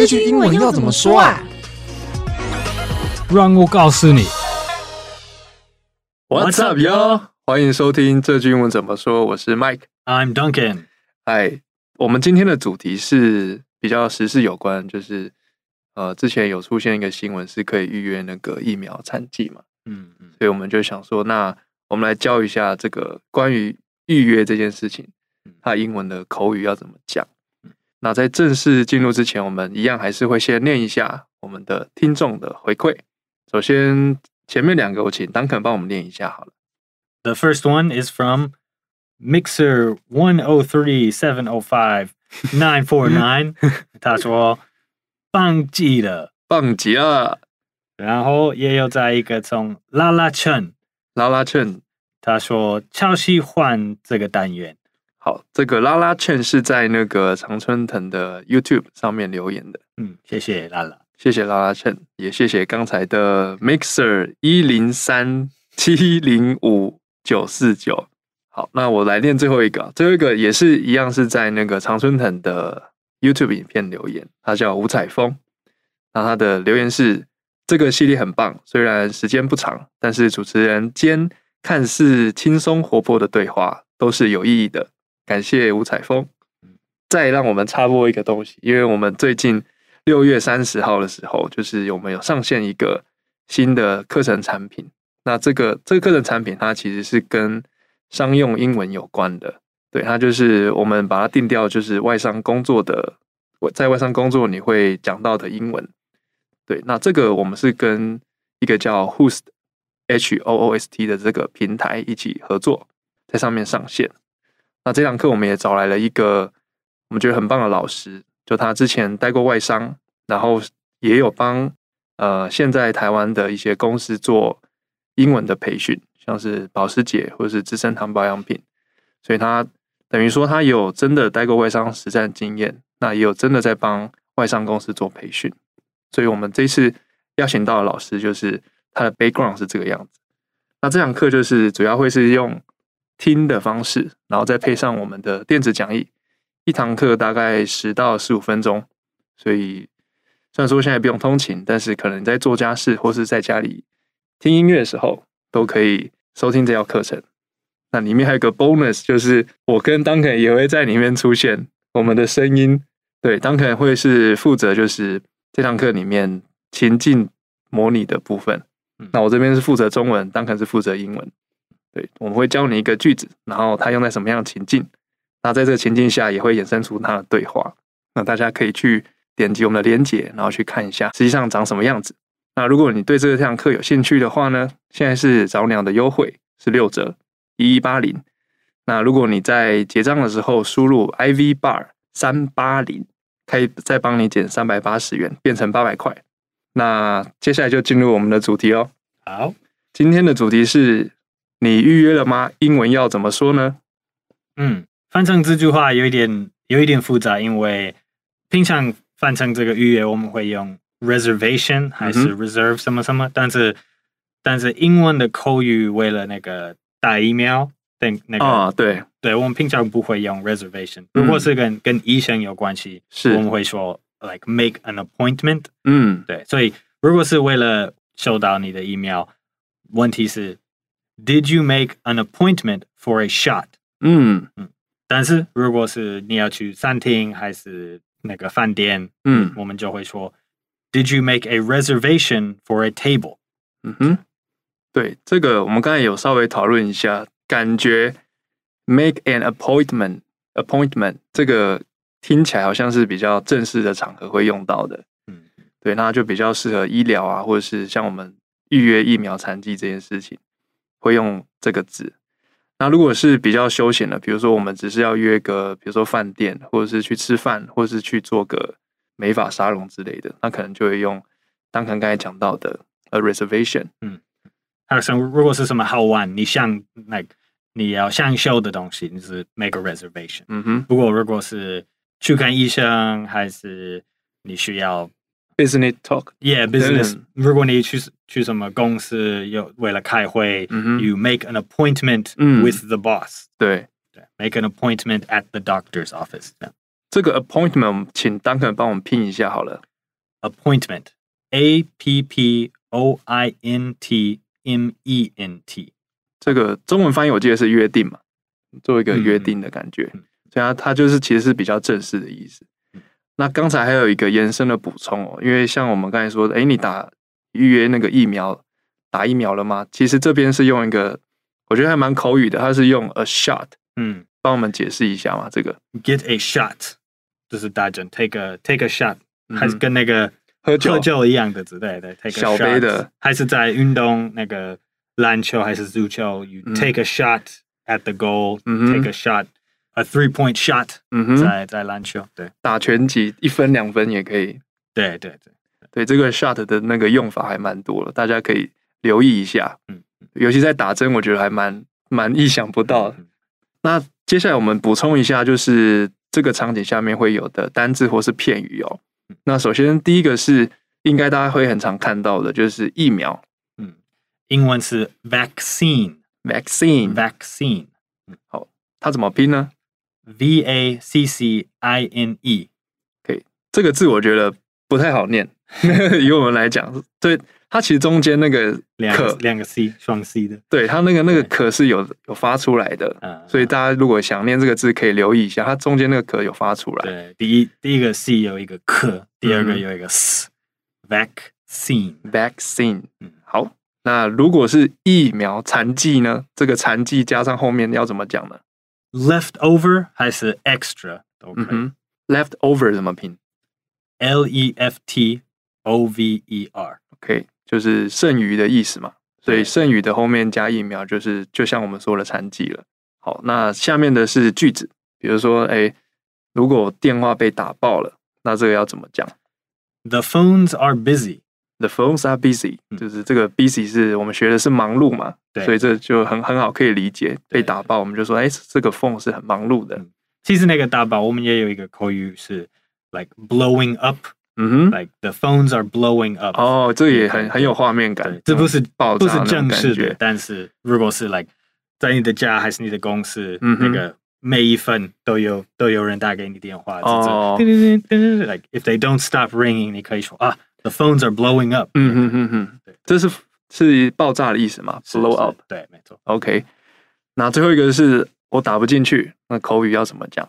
这句英文要怎么说啊？让我告诉你。What's up, yo？欢迎收听这句英文怎么说。我是 Mike，I'm Duncan。嗨，我们今天的主题是比较时事有关，就是呃，之前有出现一个新闻，是可以预约那个疫苗产季嘛？嗯嗯，所以我们就想说，那我们来教一下这个关于预约这件事情，它英文的口语要怎么讲。那在正式进入之前，我们一样还是会先念一下我们的听众的回馈。首先，前面两个我请 Duncan 帮我们念一下好了。The first one is from Mixer one o three seven o five nine four nine。他说：“棒极了，棒极了。”然后也有在一个从拉拉劝，拉拉劝，他说：“超喜欢这个单元。”好，这个拉拉劝是在那个常春藤的 YouTube 上面留言的。嗯，谢谢拉拉，谢谢拉拉劝，也谢谢刚才的 Mixer 一零三七零五九四九。好，那我来念最后一个，最后一个也是一样是在那个常春藤的 YouTube 影片留言，他叫吴彩峰。那他的留言是：这个系列很棒，虽然时间不长，但是主持人间看似轻松活泼的对话都是有意义的。感谢吴彩峰，再让我们插播一个东西，因为我们最近六月三十号的时候，就是我们有上线一个新的课程产品。那这个这个课程产品，它其实是跟商用英文有关的。对，它就是我们把它定调，就是外商工作的，在外商工作你会讲到的英文。对，那这个我们是跟一个叫 Host H O O S T 的这个平台一起合作，在上面上线。那这堂课我们也找来了一个我们觉得很棒的老师，就他之前待过外商，然后也有帮呃现在台湾的一些公司做英文的培训，像是保时捷或者是资生堂保养品，所以他等于说他有真的待过外商实战经验，那也有真的在帮外商公司做培训，所以我们这次邀请到的老师就是他的 background 是这个样子。那这堂课就是主要会是用。听的方式，然后再配上我们的电子讲义，一堂课大概十到十五分钟。所以虽然说现在不用通勤，但是可能在做家事或是在家里听音乐的时候，都可以收听这套课程。那里面还有个 bonus，就是我跟 Duncan 也会在里面出现我们的声音。对，Duncan 会是负责就是这堂课里面情境模拟的部分。那我这边是负责中文，Duncan 是负责英文。对，我们会教你一个句子，然后它用在什么样的情境，那在这个情境下也会衍生出它的对话。那大家可以去点击我们的链接，然后去看一下实际上长什么样子。那如果你对这个这堂课有兴趣的话呢，现在是早鸟的优惠是六折，一一八零。那如果你在结账的时候输入 IV bar 三八零，可以再帮你减三百八十元，变成八百块。那接下来就进入我们的主题哦。好，今天的主题是。你预约了吗？英文要怎么说呢？嗯，翻成这句话有一点有一点复杂，因为平常翻成这个预约，我们会用 reservation 还是 reserve 什么什么，嗯、但是但是英文的口语为了那个打疫苗，对那个啊，对对，我们平常不会用 reservation，如果是跟、嗯、跟医生有关系，是我们会说 like make an appointment，嗯，对，所以如果是为了收到你的疫苗，问题是。Did you make an appointment for a shot？嗯嗯，但是如果是你要去餐厅还是那个饭店，嗯，我们就会说，Did you make a reservation for a table？嗯哼，对，这个我们刚才有稍微讨论一下，感觉 make an appointment，appointment 这个听起来好像是比较正式的场合会用到的，嗯，对，那就比较适合医疗啊，或者是像我们预约疫苗残疾这件事情。会用这个字。那如果是比较休闲的，比如说我们只是要约个，比如说饭店，或者是去吃饭，或者是去做个美发沙龙之类的，那可能就会用刚刚刚才讲到的 a reservation。嗯，还有什么？如果是什么好玩，你想那你要享受的东西，你是 make a reservation。嗯哼。不过如果是去看医生，还是你需要。Business talk, yeah, business。如果你去去什么公司，有为了开会，you make an appointment with the boss。对对，make an appointment at the doctor's office。这个 appointment，请 Duncan 帮我们拼一下好了 appointment，a p p o i n t m e n t，这个中文翻译我记得是约定嘛，做一个约定的感觉，所以它它就是其实是比较正式的意思。 那刚才还有一个延伸的补充哦，因为像我们刚才说的，哎，你打预约那个疫苗，打疫苗了吗？其实这边是用一个，我觉得还蛮口语的，它是用 a shot，嗯，帮我们解释一下嘛，这个。Get a shot 就是打针，take a take a shot，还是跟那个喝酒喝酒一样的字，对对，take a shot，小杯的，还是在运动那个篮球还是足球，you take a shot at the goal，take a shot。A three point shot，嗯哼，在在篮球，对，打拳击一分两分也可以，对对对。对，这个 shot 的那个用法还蛮多的，大家可以留意一下，嗯，尤其在打针，我觉得还蛮蛮意想不到的。那接下来我们补充一下，就是这个场景下面会有的单字或是片语哦。那首先第一个是应该大家会很常看到的，就是疫苗，嗯，英文是 vaccine，vaccine，vaccine，嗯，好，它怎么拼呢？V A C C I N E，可以，这个字我觉得不太好念。以我们来讲，对它其实中间那个两个两个 C 双 C 的，对它那个那个可是有有发出来的，嗯，所以大家如果想念这个字，可以留意一下，它中间那个可有发出来。对，第一第一个 C 有一个可，第二个有一个 S，vaccine vaccine。嗯，好，那如果是疫苗残剂呢？这个残剂加上后面要怎么讲呢？Leftover 还是 extra 都可以。嗯、Leftover 怎么拼？L E F T O V E R。OK，就是剩余的意思嘛。所以剩余的后面加疫苗，就是就像我们说的残疾了。好，那下面的是句子，比如说，哎，如果电话被打爆了，那这个要怎么讲？The phones are busy. The phones are busy，就是这个 busy 是我们学的是忙碌嘛，对，所以这就很很好可以理解。被打爆，我们就说，哎，这个 phone 是很忙碌的。其实那个打爆，我们也有一个口语是 like blowing up，嗯哼，like the phones are blowing up。哦，这也很很有画面感。这不是爆炸，不是正式的，但是如果是 like 在你的家还是你的公司，那个每一分都有都有人打给你电话，哦，like if they don't stop ringing，你可以说啊。The phones are blowing up。嗯哼哼哼，这是是爆炸的意思吗？Blow up。对，没错。OK，那最后一个是我打不进去，那口语要怎么讲？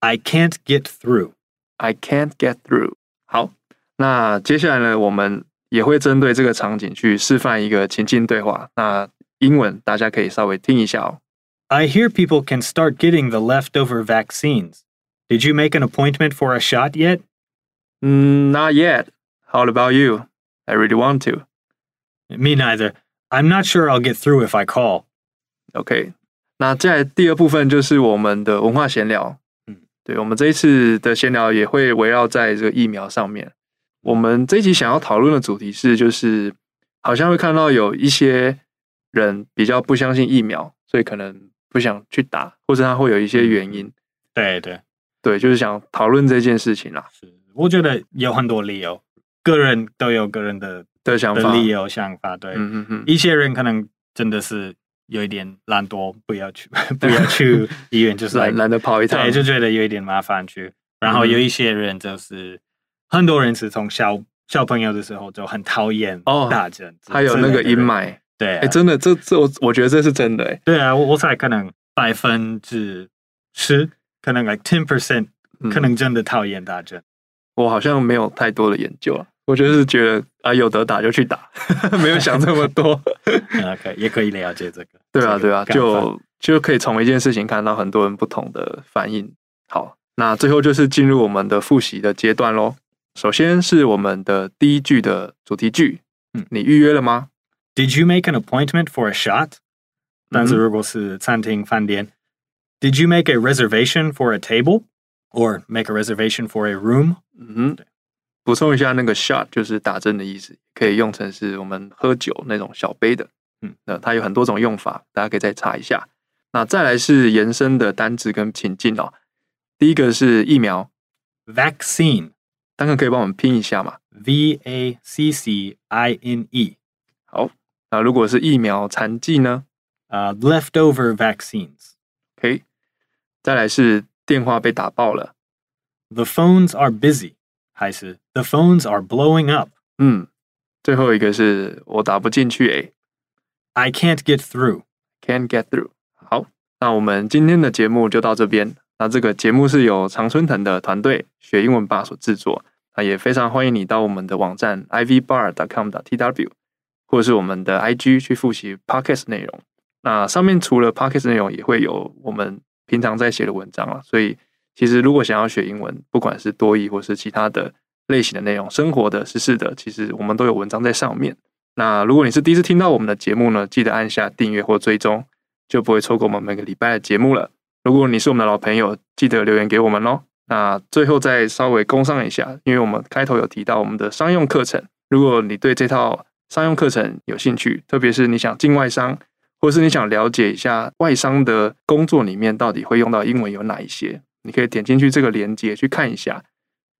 I can't get through。I can't get through。好，那接下来呢，我们也会针对这个场景去示范一个情境对话。那英文大家可以稍微听一下哦。I hear people can start getting the leftover vaccines. Did you make an appointment for a shot yet? Not yet. How about you? I really want to. Me neither. I'm not sure I'll get through if I call. OK，那在第二部分就是我们的文化闲聊。嗯，对，我们这一次的闲聊也会围绕在这个疫苗上面。我们这一集想要讨论的主题是，就是好像会看到有一些人比较不相信疫苗，所以可能不想去打，或者他会有一些原因。对对对，就是想讨论这件事情啦。是，我觉得有很多理由。个人都有个人的的想法、理由、想法。对，嗯嗯嗯，一些人可能真的是有一点懒惰，不要去，不要去 医院，就是懒懒得跑一趟，对，就觉得有一点麻烦去。然后有一些人就是，很多人是从小小朋友的时候就很讨厌哦打针，还有那个阴霾。对，哎，真的，这这我我觉得这是真的，哎，对啊，我我才可能百分之十，可能 like ten percent，可能真的讨厌打针。我好像没有太多的研究啊。我就是觉得啊，有得打就去打，没有想这么多。可以也可以了解这个。对啊，对啊，就就可以从一件事情看到很多人不同的反应。好，那最后就是进入我们的复习的阶段喽。首先是我们的第一句的主题句，嗯，你预约了吗？Did you make an appointment for a shot？但是如果是餐厅饭店，Did you make a reservation for a table or make a reservation for a room？嗯哼。补充一下，那个 shot 就是打针的意思，可以用成是我们喝酒那种小杯的。嗯，那它有很多种用法，大家可以再查一下。那再来是延伸的单字跟情境哦。第一个是疫苗，vaccine，当然可以帮我们拼一下嘛，v a c c i n e。好，那如果是疫苗残剂呢？呃、uh,，leftover vaccines。OK，再来是电话被打爆了，the phones are busy。还是 The phones are blowing up？嗯，最后一个是我打不进去诶。I can't get through. Can't get through. 好，那我们今天的节目就到这边。那这个节目是由常春藤的团队学英文吧所制作。那也非常欢迎你到我们的网站 ivbar.com.tw，或者是我们的 IG 去复习 Podcast 内容。那上面除了 Podcast 内容，也会有我们平常在写的文章啊。所以其实如果想要学英文，不管是多益或是其他的类型的内容，生活的、时事的，其实我们都有文章在上面。那如果你是第一次听到我们的节目呢，记得按下订阅或追踪，就不会错过我们每个礼拜的节目了。如果你是我们的老朋友，记得留言给我们哦。那最后再稍微工商一下，因为我们开头有提到我们的商用课程，如果你对这套商用课程有兴趣，特别是你想进外商，或是你想了解一下外商的工作里面到底会用到英文有哪一些，你可以点进去这个链接去看一下。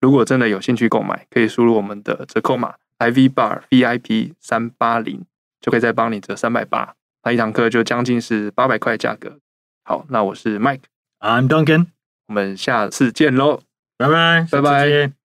如果真的有兴趣购买，可以输入我们的折扣码。IV Bar VIP 三八零就可以再帮你折三百八，那一堂课就将近是八百块价格。好，那我是 Mike，I'm Duncan，我们下次见喽，拜拜，拜拜。